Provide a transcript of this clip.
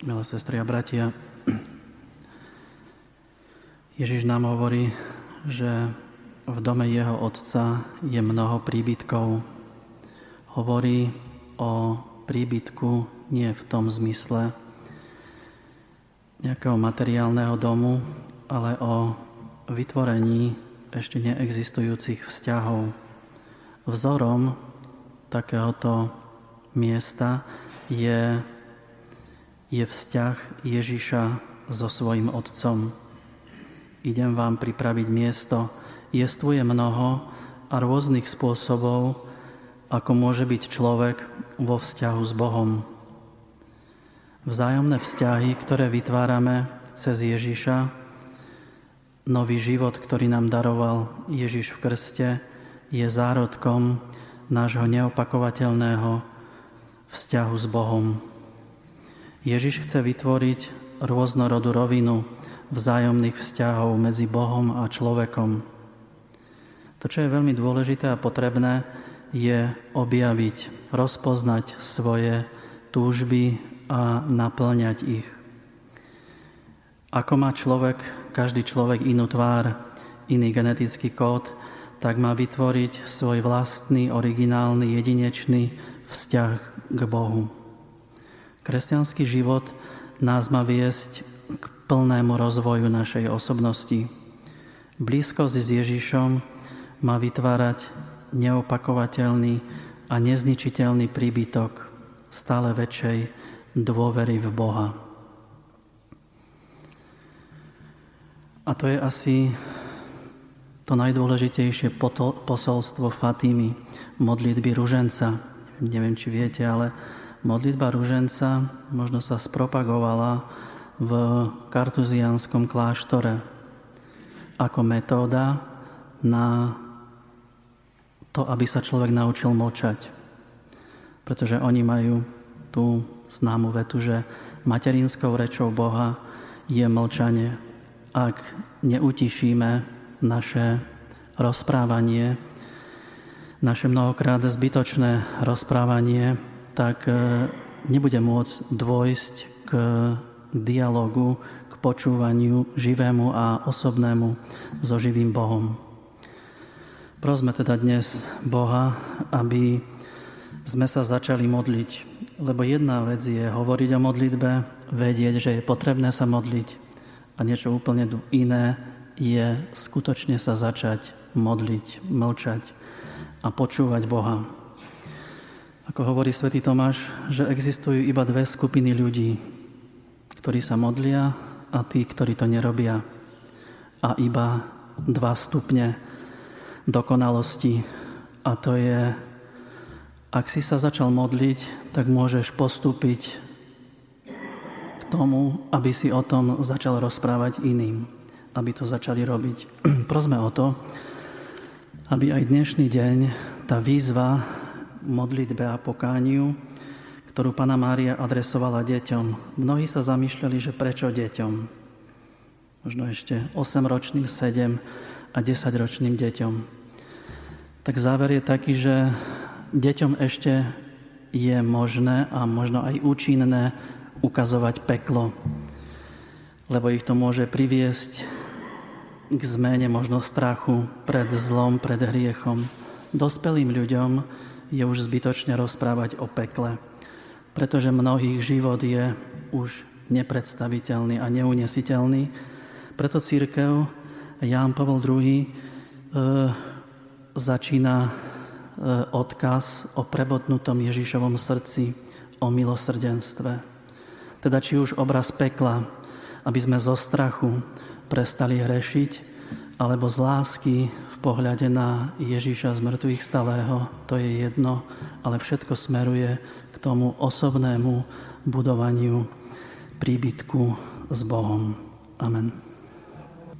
milé sestry a bratia. Ježiš nám hovorí, že v dome jeho otca je mnoho príbytkov. Hovorí o príbytku nie v tom zmysle nejakého materiálneho domu, ale o vytvorení ešte neexistujúcich vzťahov. Vzorom takéhoto miesta je je vzťah Ježiša so svojim Otcom. Idem vám pripraviť miesto. Jestvuje mnoho a rôznych spôsobov, ako môže byť človek vo vzťahu s Bohom. Vzájomné vzťahy, ktoré vytvárame cez Ježiša, nový život, ktorý nám daroval Ježiš v krste, je zárodkom nášho neopakovateľného vzťahu s Bohom. Ježiš chce vytvoriť rôznorodú rovinu vzájomných vzťahov medzi Bohom a človekom. To, čo je veľmi dôležité a potrebné, je objaviť, rozpoznať svoje túžby a naplňať ich. Ako má človek, každý človek inú tvár, iný genetický kód, tak má vytvoriť svoj vlastný, originálny, jedinečný vzťah k Bohu. Kresťanský život nás má viesť k plnému rozvoju našej osobnosti. Blízkosť s Ježišom má vytvárať neopakovateľný a nezničiteľný príbytok stále väčšej dôvery v Boha. A to je asi to najdôležitejšie posolstvo Fatimy, modlitby ruženca. Neviem, či viete, ale Modlitba ruženca možno sa spropagovala v kartuzianskom kláštore ako metóda na to, aby sa človek naučil mlčať. Pretože oni majú tú známu vetu, že materinskou rečou Boha je mlčanie. Ak neutišíme naše rozprávanie, naše mnohokrát zbytočné rozprávanie, tak e, nebude môcť dôjsť k dialogu, k počúvaniu živému a osobnému so živým Bohom. Prosme teda dnes Boha, aby sme sa začali modliť. Lebo jedna vec je hovoriť o modlitbe, vedieť, že je potrebné sa modliť a niečo úplne iné je skutočne sa začať modliť, mlčať a počúvať Boha. Ako hovorí svätý Tomáš, že existujú iba dve skupiny ľudí, ktorí sa modlia a tí, ktorí to nerobia. A iba dva stupne dokonalosti. A to je, ak si sa začal modliť, tak môžeš postúpiť k tomu, aby si o tom začal rozprávať iným, aby to začali robiť. Prosme o to, aby aj dnešný deň tá výzva modlitbe a pokániu, ktorú Pana Mária adresovala deťom. Mnohí sa zamýšľali, že prečo deťom. Možno ešte 8-ročným, 7 a 10-ročným deťom. Tak záver je taký, že deťom ešte je možné a možno aj účinné ukazovať peklo, lebo ich to môže priviesť k zmene možno strachu pred zlom, pred hriechom. Dospelým ľuďom je už zbytočne rozprávať o pekle, pretože mnohých život je už nepredstaviteľný a neunesiteľný. Preto církev Ján Pavel II e, začína e, odkaz o prebodnutom Ježišovom srdci, o milosrdenstve. Teda či už obraz pekla, aby sme zo strachu prestali hrešiť, alebo z lásky pohľade na Ježíša z mŕtvych stalého, to je jedno, ale všetko smeruje k tomu osobnému budovaniu príbytku s Bohom. Amen.